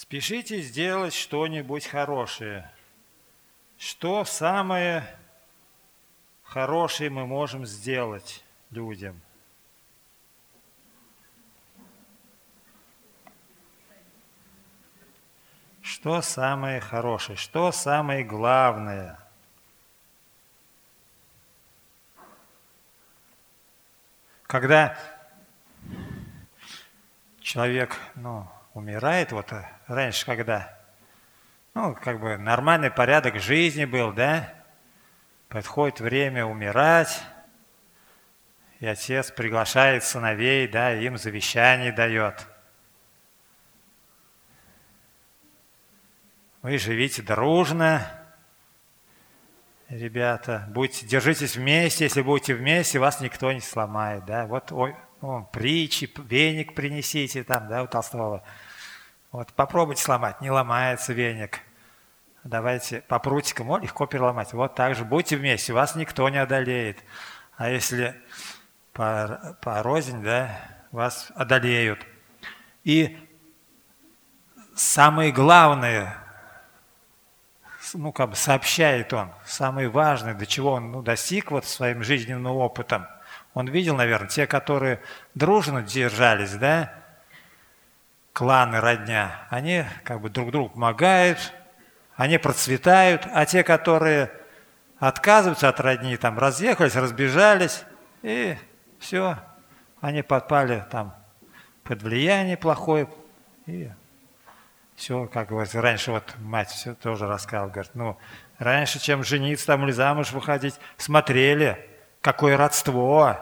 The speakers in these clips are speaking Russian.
Спешите сделать что-нибудь хорошее. Что самое хорошее мы можем сделать людям? Что самое хорошее? Что самое главное? Когда человек, ну, умирает, вот э, раньше, когда, ну, как бы нормальный порядок жизни был, да, подходит время умирать, и отец приглашает сыновей, да, им завещание дает. Вы живите дружно, ребята, будьте, держитесь вместе, если будете вместе, вас никто не сломает, да, вот ой, ну, притчи, веник принесите там, да, у Толстого. Вот попробуйте сломать, не ломается веник. Давайте по прутикам, о, легко переломать. Вот так же будьте вместе, вас никто не одолеет. А если по, по рознь, да, вас одолеют. И самое главное, ну, как бы сообщает он, самое важное, до чего он ну, достиг вот своим жизненным опытом. Он видел, наверное, те, которые дружно держались, да, кланы, родня, они как бы друг другу помогают, они процветают, а те, которые отказываются от родни, там разъехались, разбежались, и все, они подпали там под влияние плохое, и все, как говорится, раньше вот мать все тоже рассказывала, говорит, ну, раньше, чем жениться там или замуж выходить, смотрели, какое родство,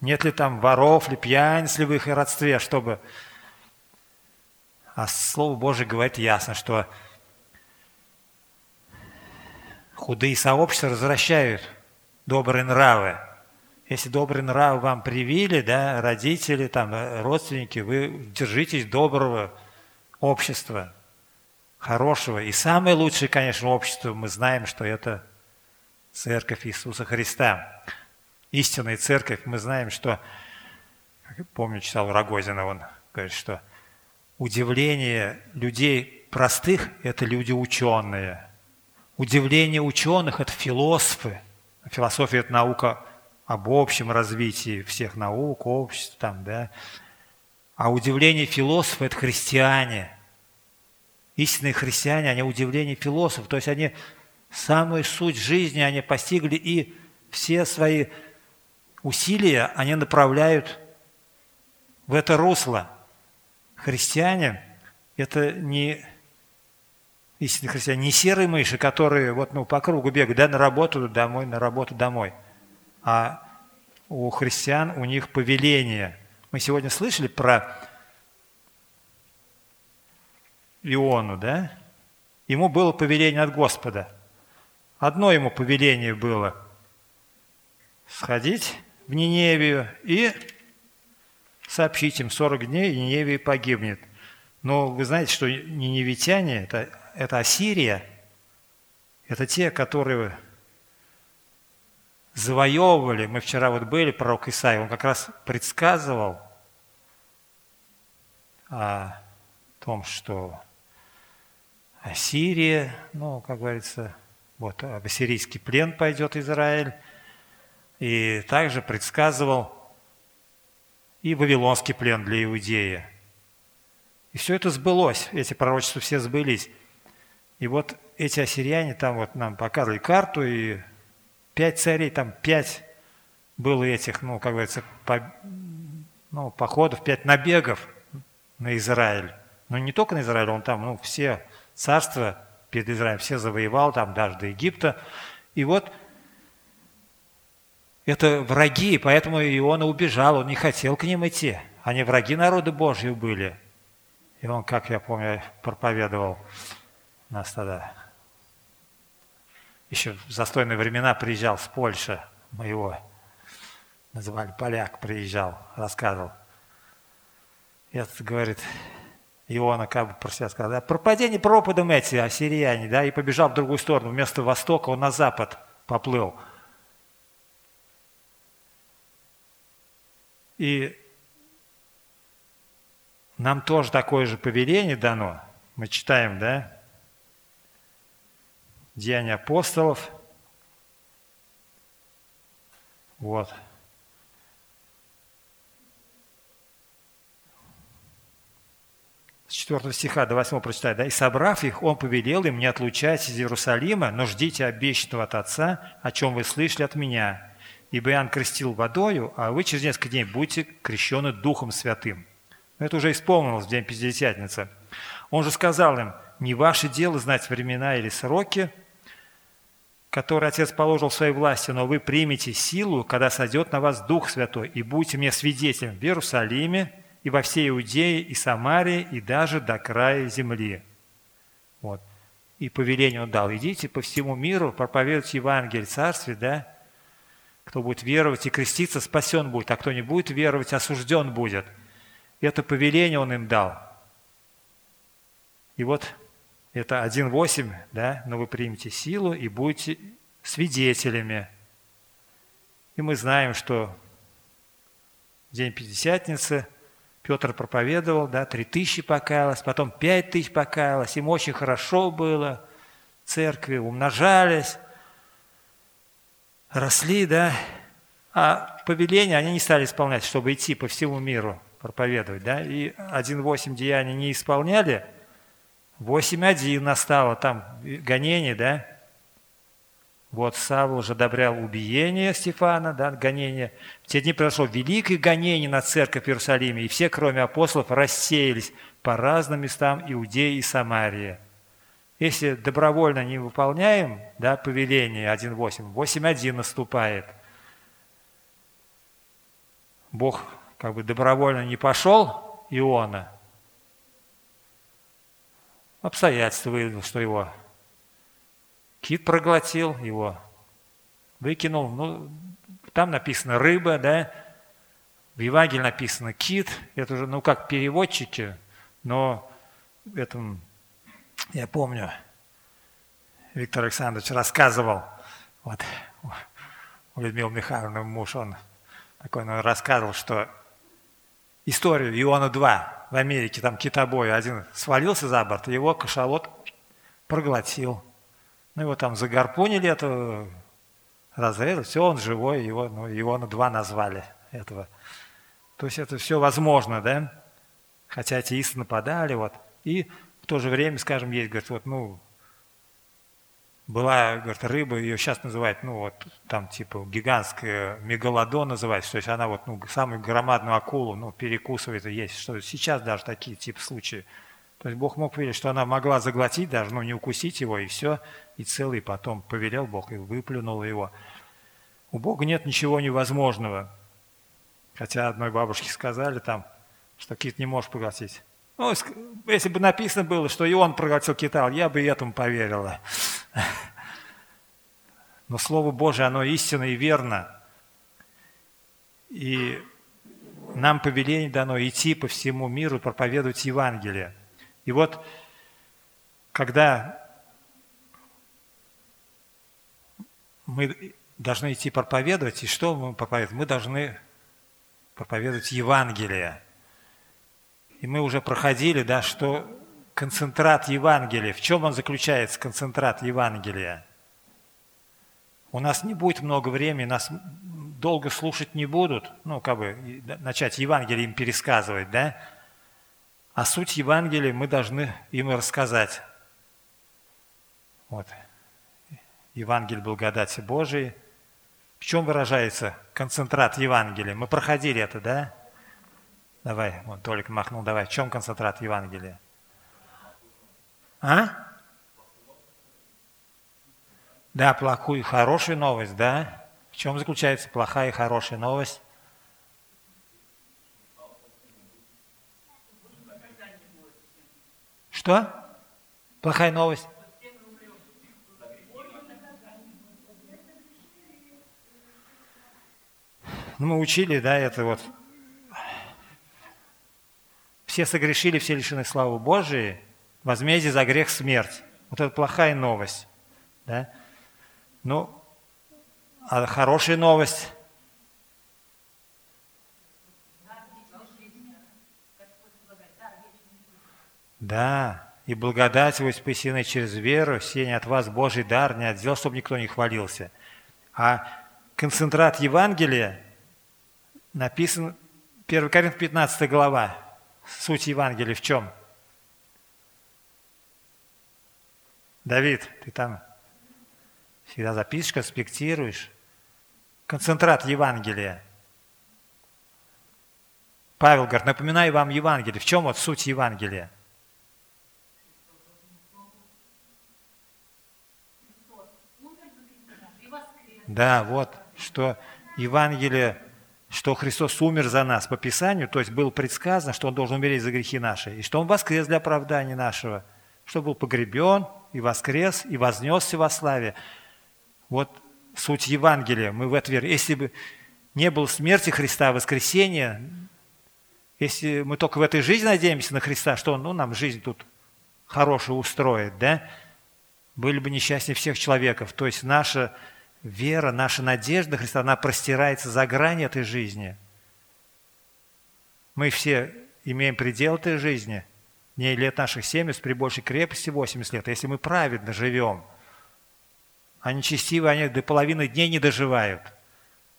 нет ли там воров, ли пьяниц ли в их родстве, чтобы а Слово Божие говорит ясно, что худые сообщества возвращают добрые нравы. Если добрые нравы вам привили, да, родители, там, родственники, вы держитесь доброго общества, хорошего. И самое лучшее, конечно, общество, мы знаем, что это Церковь Иисуса Христа. Истинная Церковь, мы знаем, что, помню, читал Рогозина, он говорит, что Удивление людей простых – это люди ученые. Удивление ученых – это философы. Философия – это наука об общем развитии всех наук, общества там, да. А удивление философа – это христиане. Истинные христиане, они удивление философов. То есть они самую суть жизни они постигли и все свои усилия они направляют в это русло – христиане – это не истинные христиане, не серые мыши, которые вот, ну, по кругу бегают, да, на работу, домой, на работу, домой. А у христиан, у них повеление. Мы сегодня слышали про Иону, да? Ему было повеление от Господа. Одно ему повеление было – сходить в Ниневию и сообщить им 40 дней, и Ниневия погибнет. Но вы знаете, что ниневитяне это, – это Ассирия, это те, которые завоевывали. Мы вчера вот были, пророк Исаия, он как раз предсказывал о том, что Ассирия, ну, как говорится, вот ассирийский плен пойдет Израиль, и также предсказывал и Вавилонский плен для Иудеи. И все это сбылось, эти пророчества все сбылись. И вот эти ассирияне там вот нам показывали карту, и пять царей, там пять было этих, ну, как говорится, по, ну, походов, пять набегов на Израиль. Но не только на Израиль, он там, ну, все царства перед Израилем, все завоевал, там даже до Египта. И вот это враги, поэтому Иона убежал, он не хотел к ним идти. Они враги народа Божьего были. И он, как я помню, проповедовал нас тогда. Еще в застойные времена приезжал с Польши, мы его называли поляк, приезжал, рассказывал. И этот говорит, Иона как бы про себя сказал, да, пропадение пропадом эти ассирияне, да, и побежал в другую сторону. Вместо востока он на запад поплыл – И нам тоже такое же повеление дано. мы читаем, да, Деяния апостолов. Вот. С 4 стиха до 8 прочитать, да? «И собрав их, он повелел им, не отлучайтесь из Иерусалима, но ждите обещанного от Отца, о чем вы слышали от меня. Ибо Иоанн крестил водою, а вы через несколько дней будете крещены Духом Святым». Это уже исполнилось в день Пятидесятницы. Он же сказал им, не ваше дело знать времена или сроки, которые Отец положил в своей власти, но вы примете силу, когда сойдет на вас Дух Святой, и будете мне свидетелем в Иерусалиме, и во всей Иудее, и Самарии, и даже до края земли. Вот. И повеление он дал. Идите по всему миру, проповедуйте Евангелие Царстве, да? Кто будет веровать и креститься, спасен будет, а кто не будет веровать, осужден будет. Это повеление он им дал. И вот это 1.8, да, но вы примете силу и будете свидетелями. И мы знаем, что в день Пятидесятницы Петр проповедовал, да, три тысячи покаялось, потом пять тысяч покаялось, им очень хорошо было, церкви умножались, росли, да, а повеления они не стали исполнять, чтобы идти по всему миру проповедовать, да, и 1.8 деяний не исполняли – 8.1 настало там гонение, да? Вот Савл уже одобрял убиение Стефана, да, гонение. В те дни произошло великое гонение на церковь в Иерусалиме, и все, кроме апостолов, рассеялись по разным местам Иудеи и Самарии. Если добровольно не выполняем да, повеление 1.8, 8.1 наступает. Бог как бы добровольно не пошел Иона – обстоятельства выявил, что его кит проглотил, его выкинул. Ну, там написано рыба, да, в Евангелии написано кит, это уже, ну, как переводчики, но это, я помню, Виктор Александрович рассказывал, вот, у Людмилы Михайловны муж, он такой, он рассказывал, что историю Иоанна 2, в Америке, там китобой один свалился за борт, его кашалот проглотил. Ну, его там загарпунили, это разрезали, все, он живой, его, ну, его на два назвали этого. То есть это все возможно, да? Хотя атеисты нападали, вот. И то же время, скажем, есть, говорит, вот, ну, была, говорит, рыба, ее сейчас называют, ну вот там типа гигантская мегалодон называется, то есть она вот ну, самую громадную акулу ну, перекусывает и есть, что сейчас даже такие типа случаи. То есть Бог мог повелеть, что она могла заглотить даже, но не укусить его, и все, и целый потом повелел Бог и выплюнул его. У Бога нет ничего невозможного. Хотя одной бабушке сказали там, что кит не можешь поглотить. Ну, если бы написано было, что и он проглотил кита, я бы этому поверила. Но Слово Божие, оно истинно и верно. И нам повеление дано идти по всему миру, проповедовать Евангелие. И вот, когда мы должны идти проповедовать, и что мы проповедуем? Мы должны проповедовать Евангелие. И мы уже проходили, да, что концентрат Евангелия. В чем он заключается, концентрат Евангелия? У нас не будет много времени, нас долго слушать не будут, ну, как бы начать Евангелие им пересказывать, да? А суть Евангелия мы должны им рассказать. Вот. Евангелие благодати Божией. В чем выражается концентрат Евангелия? Мы проходили это, да? Давай, вот Толик махнул, давай. В чем концентрат Евангелия? А? Да, плохую и хорошую новость, да? В чем заключается плохая и хорошая новость? Что? Плохая новость? Ну, мы учили, да, это вот. Все согрешили, все лишены славы Божией, возмездие за грех смерть. Вот это плохая новость. Да? Ну, а хорошая новость. Да, и благодать вы спасены через веру, все не от вас Божий дар, не от дел, чтобы никто не хвалился. А концентрат Евангелия написан 1 Коринф 15 глава. Суть Евангелия в чем? Давид, ты там всегда запишешь, конспектируешь. Концентрат Евангелия. Павел говорит, напоминаю вам Евангелие. В чем вот суть Евангелия? Да, вот, что Евангелие, что Христос умер за нас по Писанию, то есть было предсказано, что Он должен умереть за грехи наши, и что Он воскрес для оправдания нашего, что был погребен, и воскрес, и вознесся во славе. Вот суть Евангелия, мы в это верим. Если бы не было смерти Христа, воскресения, если мы только в этой жизни надеемся на Христа, что Он ну, нам жизнь тут хорошую устроит, да, были бы несчастнее всех человеков. То есть наша вера, наша надежда на Христа, она простирается за грань этой жизни. Мы все имеем предел этой жизни – не лет наших 70, при большей крепости 80 лет. Если мы праведно живем, а нечестивые, они до половины дней не доживают.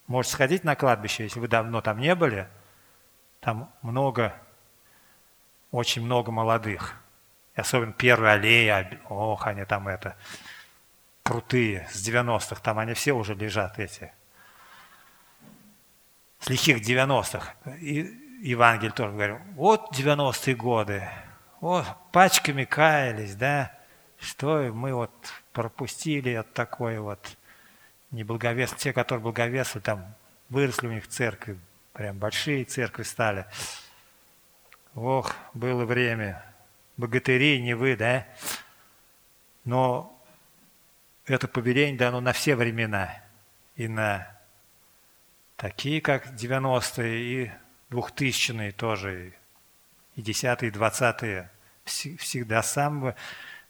Можете сходить на кладбище, если вы давно там не были. Там много, очень много молодых. И особенно первые аллеи, ох, они там это, крутые, с 90-х, там они все уже лежат эти. С лихих 90-х. И Евангелие тоже говорит, вот 90-е годы, о, пачками каялись, да, что мы вот пропустили от такой вот неблаговес, те, которые благовесли, там выросли у них церкви, прям большие церкви стали. Ох, было время. Богатыри, не вы, да? Но это повеление дано на все времена. И на такие, как 90-е, и 2000-е тоже, и 10 и 20 всегда сам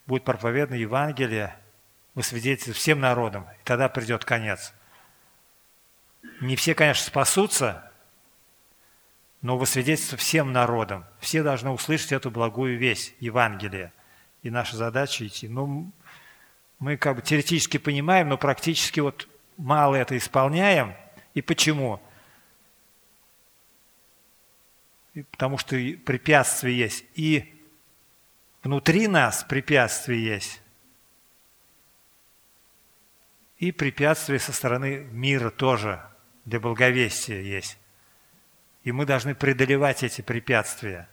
будет проповедано Евангелие, вы свидетельствуете всем народам, и тогда придет конец. Не все, конечно, спасутся, но вы свидетельствуете всем народам. Все должны услышать эту благую весть, Евангелие. И наша задача идти. Ну, мы как бы теоретически понимаем, но практически вот мало это исполняем. И почему? потому что препятствия есть. И внутри нас препятствия есть. И препятствия со стороны мира тоже для благовестия есть. И мы должны преодолевать эти препятствия.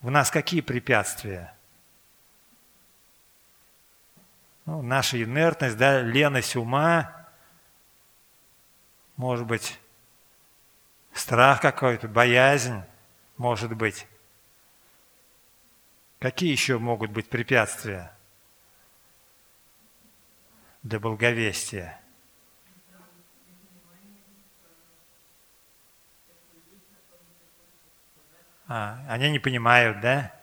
В нас какие препятствия? Ну, наша инертность, да, леность ума, может быть, страх какой-то, боязнь, может быть. Какие еще могут быть препятствия для благовестия? А, они не понимают, да?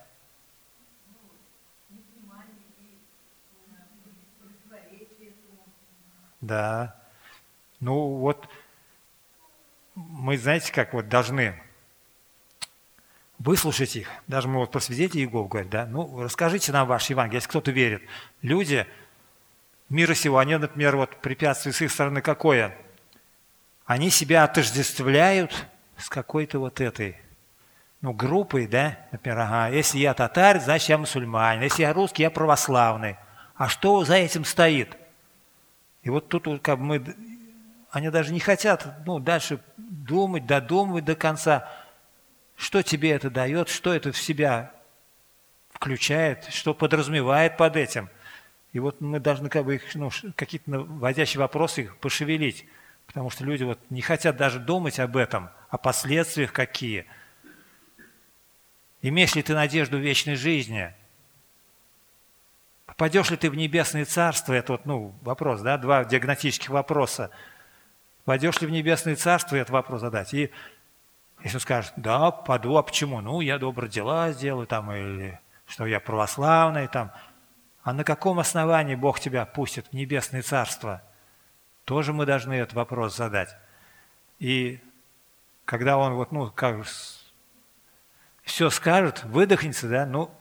Да. Ну вот мы, знаете, как вот должны выслушать их. Даже мы вот про свидетелей Иегов говорим, да, ну, расскажите нам ваше Евангелие, если кто-то верит. Люди мира сего, они, например, вот препятствие с их стороны какое? Они себя отождествляют с какой-то вот этой, ну, группой, да, например, ага, если я татарь, значит, я мусульманин, если я русский, я православный. А что за этим стоит? И вот тут вот как мы они даже не хотят ну, дальше думать, додумывать до конца, что тебе это дает, что это в себя включает, что подразумевает под этим. И вот мы должны как бы их, ну, какие-то наводящие вопросы их пошевелить, потому что люди вот не хотят даже думать об этом, о последствиях какие. Имеешь ли ты надежду вечной жизни? Попадешь ли ты в небесное царство? Это вот, ну, вопрос, да, два диагностических вопроса – Войдешь ли в небесное царство, этот вопрос задать. И если он скажет, да, паду, а почему? Ну, я добрые дела сделаю, там, или что я православный, там. А на каком основании Бог тебя пустит в небесное царство? Тоже мы должны этот вопрос задать. И когда он вот, ну, как все скажет, выдохнется, да, ну,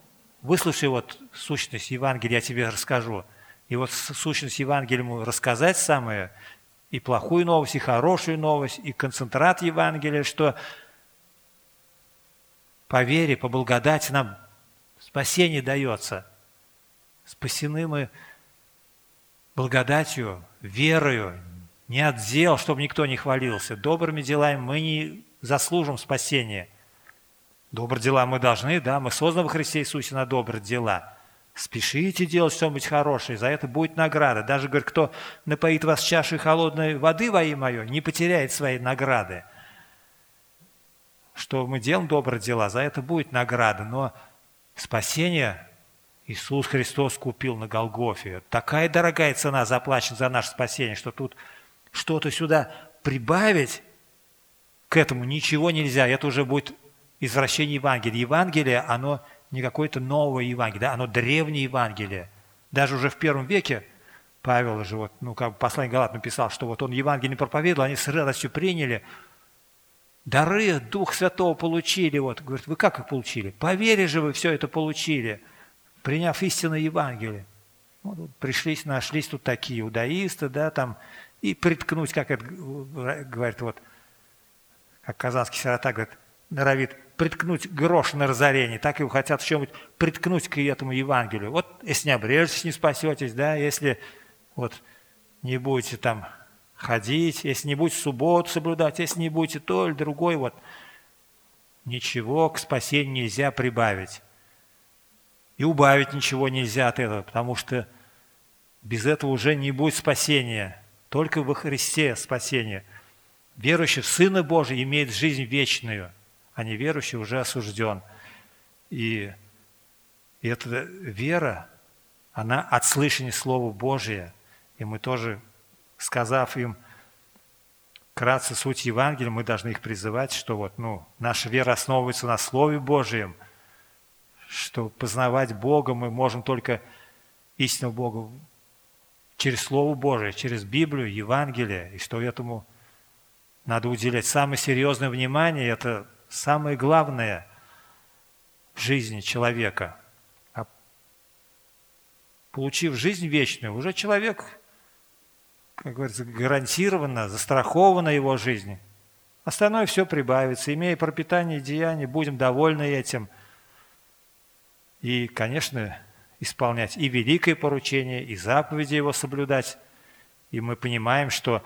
выслушай вот сущность Евангелия, я тебе расскажу. И вот сущность Евангелия ему рассказать самое, и плохую новость, и хорошую новость, и концентрат Евангелия, что по вере, по благодати нам спасение дается. Спасены мы благодатью, верою, не от дел, чтобы никто не хвалился. Добрыми делами мы не заслужим спасения. Добрые дела мы должны, да, мы созданы во Христе Иисусе на добрые дела. Спешите делать что-нибудь хорошее, за это будет награда. Даже, говорит, кто напоит вас чашей холодной воды во имя мое, не потеряет своей награды. Что мы делаем добрые дела, за это будет награда. Но спасение Иисус Христос купил на Голгофе. Такая дорогая цена заплачена за наше спасение, что тут что-то сюда прибавить к этому ничего нельзя. Это уже будет извращение Евангелия. Евангелие, оно не какое-то новое Евангелие, да, оно древнее Евангелие. Даже уже в первом веке Павел же, вот, ну, как послание Галат написал, что вот он Евангелие проповедовал, они с радостью приняли, дары Дух Святого получили. Вот. Говорит, вы как их получили? По вере же вы все это получили – приняв истинное Евангелие. Вот, пришлись, нашлись тут такие иудаисты, да, там, и приткнуть, как это говорит, вот, как казанский сирота говорит, норовит приткнуть грош на разорение, так и хотят что-нибудь приткнуть к этому Евангелию. Вот если не обрежетесь, не спасетесь, да, если вот не будете там ходить, если не будете субботу соблюдать, если не будете то или другой, вот ничего к спасению нельзя прибавить. И убавить ничего нельзя от этого, потому что без этого уже не будет спасения. Только во Христе спасение. Верующий в Сына Божия имеет жизнь вечную, а неверующий уже осужден. И, и эта вера, она от слышания Слова Божия. И мы тоже, сказав им кратко суть Евангелия, мы должны их призывать, что вот, ну, наша вера основывается на Слове Божьем – что познавать Бога мы можем только истинного Бога через Слово Божие, через Библию, Евангелие, и что этому надо уделять самое серьезное внимание, это самое главное в жизни человека. А получив жизнь вечную, уже человек, как говорится, гарантированно, застрахована его жизнь. Остальное все прибавится. Имея пропитание и деяние, будем довольны этим – и, конечно, исполнять и великое поручение, и заповеди его соблюдать. И мы понимаем, что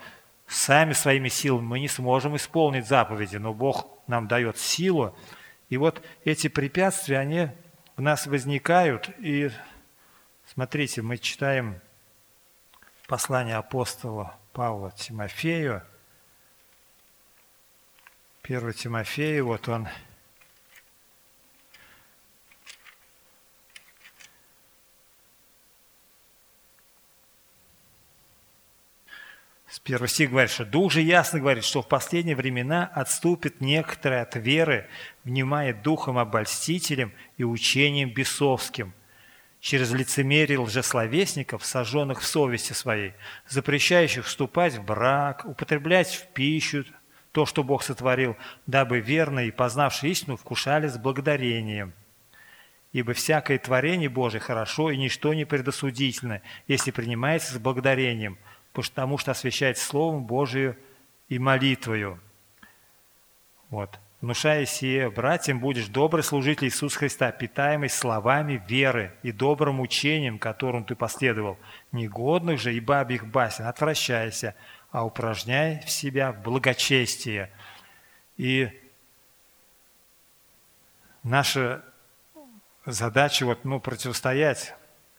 сами своими силами мы не сможем исполнить заповеди, но Бог нам дает силу. И вот эти препятствия, они в нас возникают. И смотрите, мы читаем послание апостола Павла Тимофею. 1 Тимофею, вот он С первого стих говорит, что Дух же ясно говорит, что в последние времена отступит некоторые от веры, внимая духом обольстителем и учением бесовским, через лицемерие лжесловесников, сожженных в совести своей, запрещающих вступать в брак, употреблять в пищу то, что Бог сотворил, дабы верные и познавшие истину вкушали с благодарением. Ибо всякое творение Божие хорошо и ничто не предосудительно, если принимается с благодарением – потому что освящает Словом Божию и молитвою. Вот. Внушая сие, братьям будешь добрый служитель Иисуса Христа, питаемый словами веры и добрым учением, которым ты последовал. Негодных же и бабьих басен отвращайся, а упражняй в себя благочестие. И наша задача вот, ну, противостоять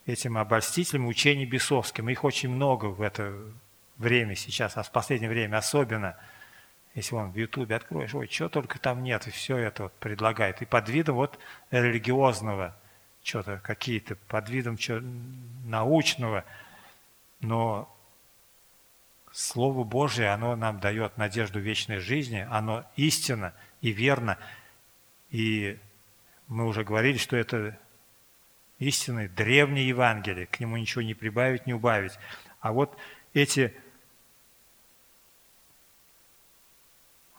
этим обольстителям учений бесовским. Их очень много в это время сейчас, а в последнее время особенно. Если он в Ютубе откроешь, ой, что только там нет, и все это вот предлагает. И под видом вот религиозного, что-то какие-то, под видом что, научного. Но Слово Божие, оно нам дает надежду вечной жизни, оно истинно и верно. И мы уже говорили, что это истинное, древнее Евангелие, к нему ничего не прибавить, не убавить. А вот эти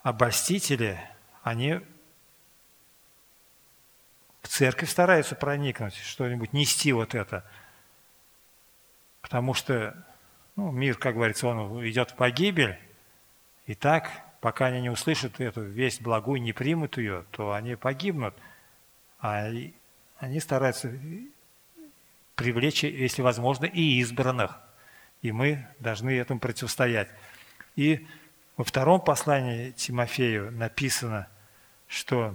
обольстители, они в церковь стараются проникнуть, что-нибудь нести вот это. Потому что ну, мир, как говорится, он идет в погибель, и так, пока они не услышат эту весть благую, не примут ее, то они погибнут. А они стараются привлечь, если возможно, и избранных. И мы должны этому противостоять. И во втором послании Тимофею написано, что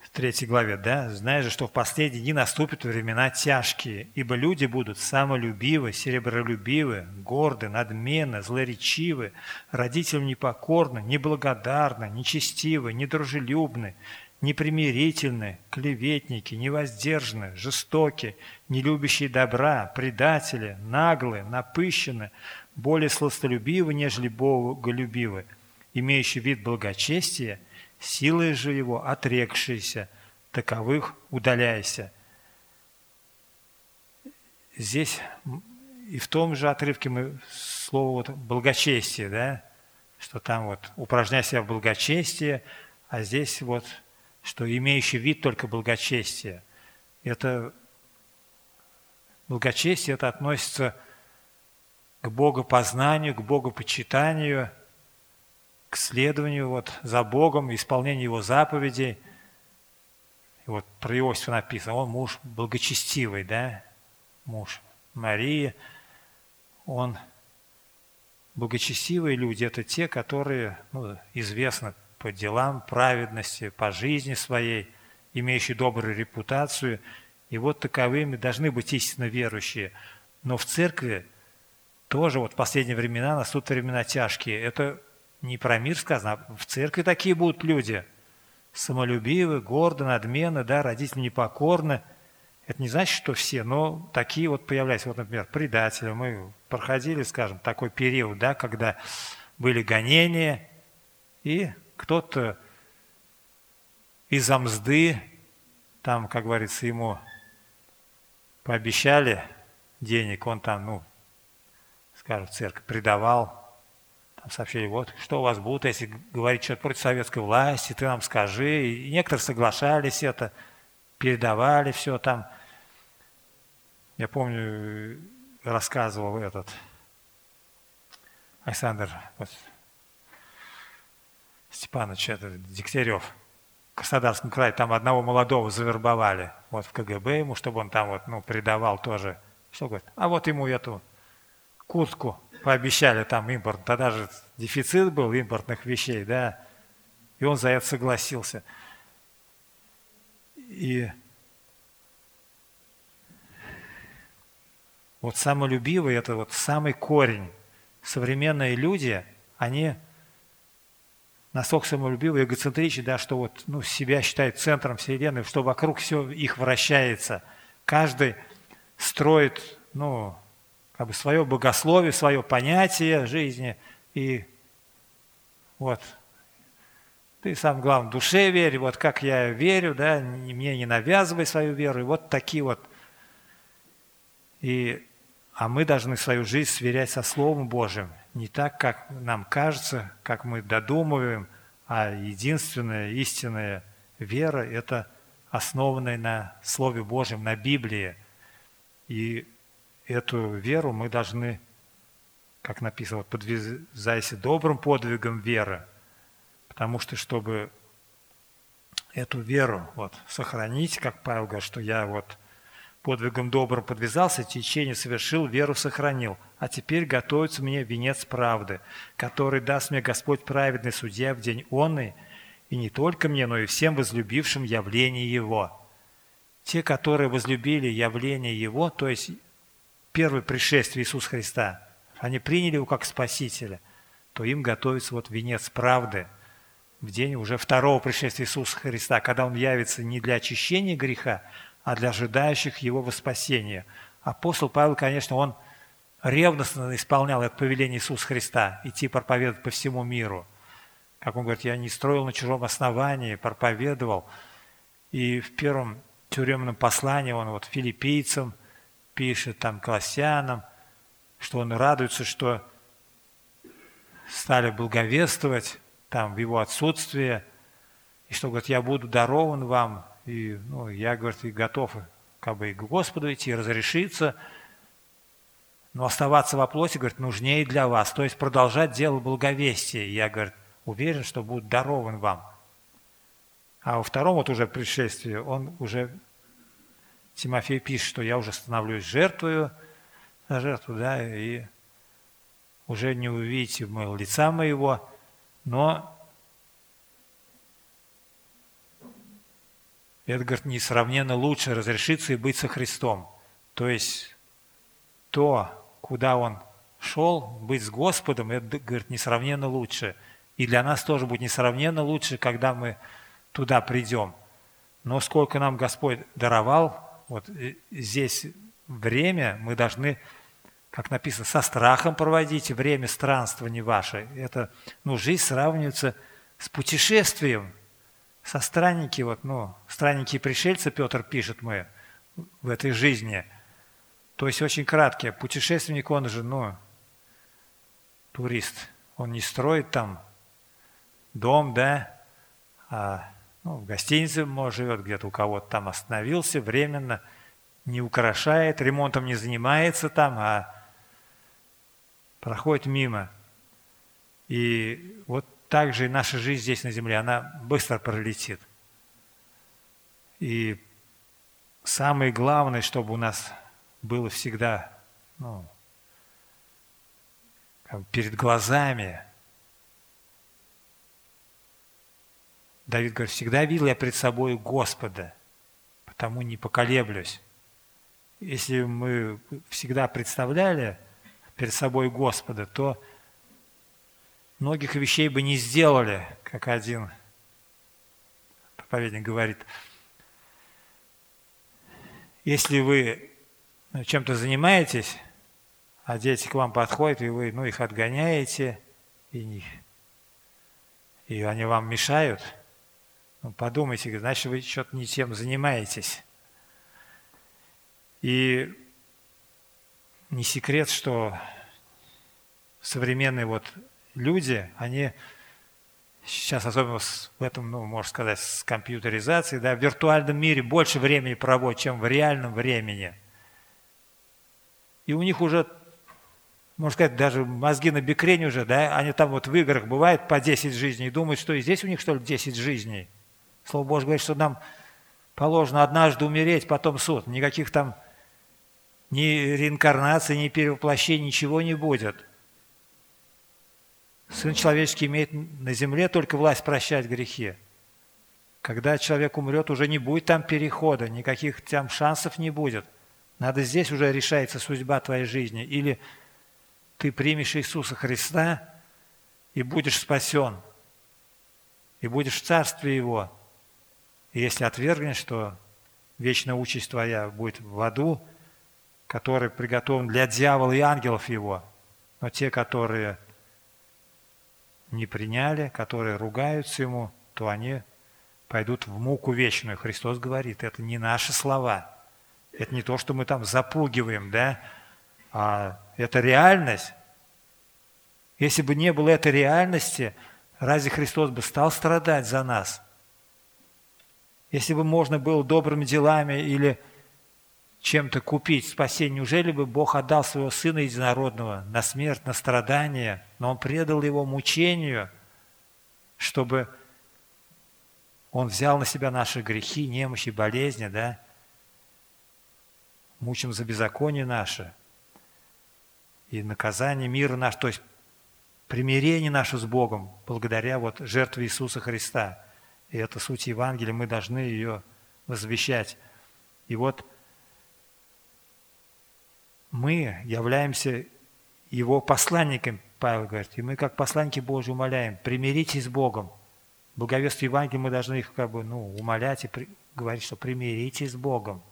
в третьей главе, да, «Зная же, что в последние дни наступят времена тяжкие, ибо люди будут самолюбивы, серебролюбивы, горды, надменны, злоречивы, родителям непокорны, неблагодарны, нечестивы, недружелюбны, непримирительны, клеветники, невоздержаны, жестоки, нелюбящие добра, предатели, наглые, напыщены, более сластолюбивы, нежели боголюбивы, имеющие вид благочестия, силой же его отрекшиеся, таковых удаляйся. Здесь и в том же отрывке мы слово вот благочестие, да, что там вот упражняй себя в благочестии, а здесь вот что имеющий вид только благочестие. Это благочестие это относится к богопознанию, к богопочитанию, к следованию вот за Богом, исполнению Его заповедей. И вот про Иосифа написано, он муж благочестивый, да, муж Марии. Он благочестивые люди – это те, которые ну, известны по делам праведности, по жизни своей, имеющие добрую репутацию. И вот таковыми должны быть истинно верующие. Но в церкви тоже вот в последние времена наступят времена тяжкие. Это не про мир сказано, а в церкви такие будут люди. Самолюбивы, горды, надменны, да, родители непокорны. Это не значит, что все, но такие вот появляются. Вот, например, предатели. Мы проходили, скажем, такой период, да, когда были гонения, и кто-то из-за мзды, там, как говорится, ему пообещали денег, он там, ну, скажем, церковь предавал, там сообщили, вот, что у вас будет, если говорить что-то против советской власти, ты нам скажи. И некоторые соглашались это, передавали все там. Я помню, рассказывал этот Александр вот, Степанович это, Дегтярев, Краснодарском крае, там одного молодого завербовали вот в КГБ ему, чтобы он там вот, ну, передавал тоже. Что говорит? А вот ему эту куртку пообещали там импорт. Тогда же дефицит был импортных вещей, да. И он за это согласился. И вот самолюбивый – это вот самый корень. Современные люди, они настолько самолюбивые, эгоцентричны, да, что вот, ну, себя считают центром Вселенной, что вокруг все их вращается. Каждый строит, ну, как бы свое богословие, свое понятие жизни. И вот ты сам, главное, в душе верь, вот как я верю, да, мне не навязывай свою веру. И вот такие вот. И, а мы должны свою жизнь сверять со Словом Божьим не так, как нам кажется, как мы додумываем, а единственная истинная вера – это основанная на Слове Божьем, на Библии. И эту веру мы должны, как написано, подвязайся добрым подвигом веры, потому что, чтобы эту веру вот, сохранить, как Павел говорит, что я вот подвигом добрым подвязался, течение совершил, веру сохранил – а теперь готовится мне венец правды, который даст мне Господь праведный судья в день онный, и не только мне, но и всем возлюбившим явление Его. Те, которые возлюбили явление Его, то есть первое пришествие Иисуса Христа, они приняли Его как Спасителя, то им готовится вот венец правды в день уже второго пришествия Иисуса Христа, когда Он явится не для очищения греха, а для ожидающих Его воспасения. Апостол Павел, конечно, он – ревностно исполнял это повеление Иисуса Христа, идти проповедовать по всему миру. Как он говорит, я не строил на чужом основании, проповедовал. И в первом тюремном послании он вот филиппийцам пишет, там, колоссянам, что он радуется, что стали благовествовать там в его отсутствие и что, говорит, я буду дарован вам, и ну, я, говорит, и готов как бы и к Господу идти, разрешиться, но оставаться во плоти, говорит, нужнее для вас, то есть продолжать дело благовестия. Я, говорит, уверен, что будет дарован вам. А во втором вот уже пришествии он уже, Тимофей пишет, что я уже становлюсь жертвою на жертву, да, и уже не увидите моего лица моего, но это, говорит, несравненно лучше разрешиться и быть со Христом. То есть то, куда он шел, быть с Господом, это, говорит, несравненно лучше. И для нас тоже будет несравненно лучше, когда мы туда придем. Но сколько нам Господь даровал, вот здесь время мы должны, как написано, со страхом проводить время странствования ваше. Это, ну, жизнь сравнивается с путешествием, со странники, вот, ну, странники и пришельцы, Петр пишет мы в этой жизни. То есть очень краткие. Путешественник, он же, ну, турист. Он не строит там дом, да, а ну, в гостинице, может, живет где-то у кого-то там остановился временно, не украшает, ремонтом не занимается там, а проходит мимо. И вот так же и наша жизнь здесь на земле, она быстро пролетит. И самое главное, чтобы у нас было всегда ну, перед глазами. Давид говорит, всегда видел я пред собой Господа, потому не поколеблюсь. Если мы всегда представляли перед собой Господа, то многих вещей бы не сделали, как один проповедник говорит. Если вы чем-то занимаетесь, а дети к вам подходят, и вы ну, их отгоняете, и, и они вам мешают, ну, подумайте, значит, вы что-то не тем занимаетесь. И не секрет, что современные вот люди, они сейчас, особенно в этом, ну, можно сказать, с компьютеризацией, да, в виртуальном мире больше времени проводят, чем в реальном времени. И у них уже, можно сказать, даже мозги на бекрень уже, да, они там вот в играх бывают по 10 жизней думают, что и здесь у них, что ли, 10 жизней. Слово Божье говорит, что нам положено однажды умереть, потом суд. Никаких там ни реинкарнации, ни перевоплощений, ничего не будет – Сын человеческий имеет на земле только власть прощать грехи. Когда человек умрет, уже не будет там перехода, никаких там шансов не будет. Надо здесь уже решается судьба твоей жизни. Или ты примешь Иисуса Христа и будешь спасен, и будешь в Царстве Его. И если отвергнешь, то вечная участь твоя будет в аду, который приготовлен для дьявола и ангелов его. Но те, которые не приняли, которые ругаются ему, то они пойдут в муку вечную. Христос говорит, это не наши слова. Это не то, что мы там запугиваем, да, а это реальность. Если бы не было этой реальности, разве Христос бы стал страдать за нас? Если бы можно было добрыми делами или чем-то купить спасение. Неужели бы Бог отдал своего Сына Единородного на смерть, на страдания, но Он предал Его мучению, чтобы Он взял на себя наши грехи, немощи, болезни, да? Мучим за беззаконие наше и наказание мира наш, то есть примирение наше с Богом благодаря вот жертве Иисуса Христа. И это суть Евангелия, мы должны ее возвещать. И вот мы являемся его посланниками, Павел говорит, и мы как посланники Божьи умоляем, примиритесь с Богом. Благовестие Евангелия мы должны их как бы, ну, умолять и при, говорить, что примиритесь с Богом.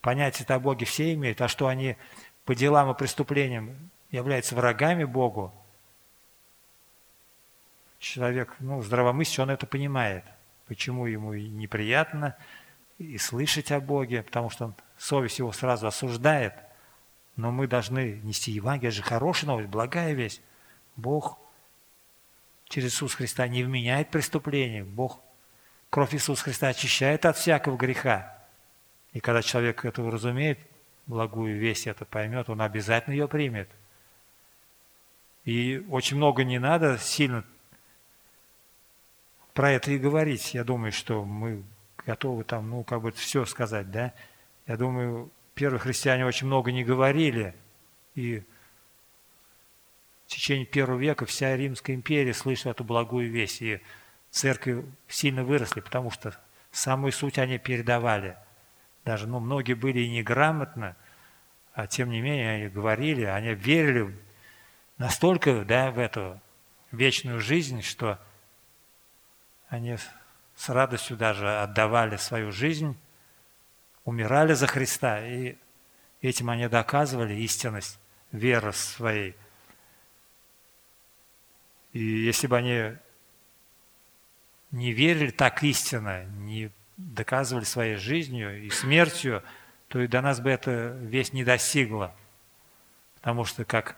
Понятие-то о Боге все имеют, а что они по делам и преступлениям являются врагами Богу, человек, ну, здравомыслящий, он это понимает. Почему ему неприятно и слышать о Боге, потому что он, совесть его сразу осуждает – но мы должны нести Евангелие, же хорошая новость, благая весть. Бог через Иисуса Христа не вменяет преступления. Бог кровь Иисуса Христа очищает от всякого греха. И когда человек это уразумеет, благую весть это поймет, он обязательно ее примет. И очень много не надо сильно про это и говорить. Я думаю, что мы готовы там, ну, как бы все сказать, да. Я думаю, первые христиане очень много не говорили, и в течение первого века вся Римская империя слышала эту благую весть, и церкви сильно выросли, потому что самую суть они передавали. Даже, ну, многие были и неграмотно, а тем не менее они говорили, они верили настолько, да, в эту вечную жизнь, что они с радостью даже отдавали свою жизнь, умирали за Христа, и этим они доказывали истинность веры своей. И если бы они не верили так истинно, не доказывали своей жизнью и смертью, то и до нас бы эта весть не достигла. Потому что как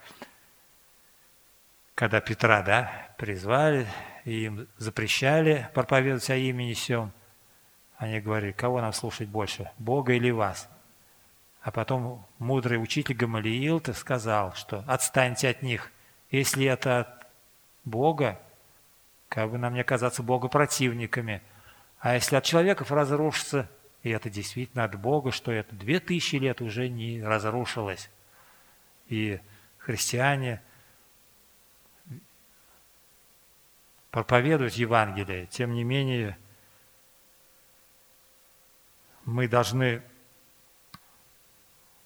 когда Петра да, призвали, и им запрещали проповедовать о имени Сем, они говорили, кого нам слушать больше, Бога или вас? А потом мудрый учитель Гамалиил -то сказал, что отстаньте от них. Если это от Бога, как бы нам не оказаться Бога противниками. А если от человеков разрушится, и это действительно от Бога, что это две тысячи лет уже не разрушилось. И христиане – проповедовать Евангелие, тем не менее мы должны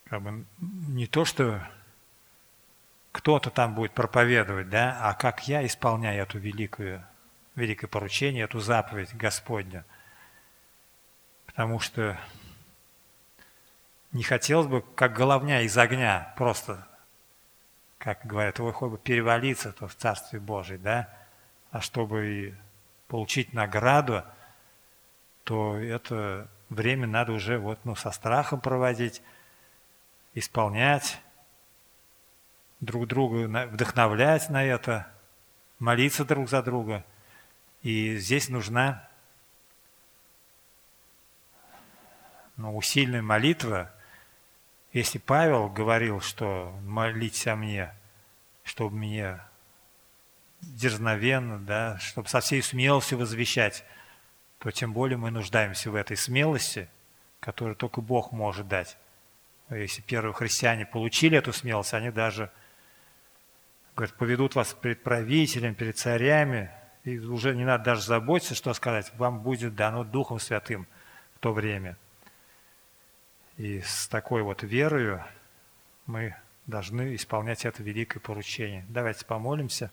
как бы, не то, что кто-то там будет проповедовать, да, а как я исполняю эту великую, великое поручение, эту заповедь Господню. Потому что не хотелось бы, как головня из огня, просто, как говорят, его хоть бы перевалиться то в Царстве Божьем, да, а чтобы получить награду, то это время надо уже вот, ну, со страхом проводить, исполнять, друг друга вдохновлять на это, молиться друг за друга. И здесь нужна ну, усиленная молитва. Если Павел говорил, что молитесь о мне, чтобы мне дерзновенно, да, чтобы со всей смелостью возвещать, то тем более мы нуждаемся в этой смелости, которую только Бог может дать. Если первые христиане получили эту смелость, они даже говорят, поведут вас перед правителем, перед царями, и уже не надо даже заботиться, что сказать, вам будет дано Духом Святым в то время. И с такой вот верою мы должны исполнять это великое поручение. Давайте помолимся.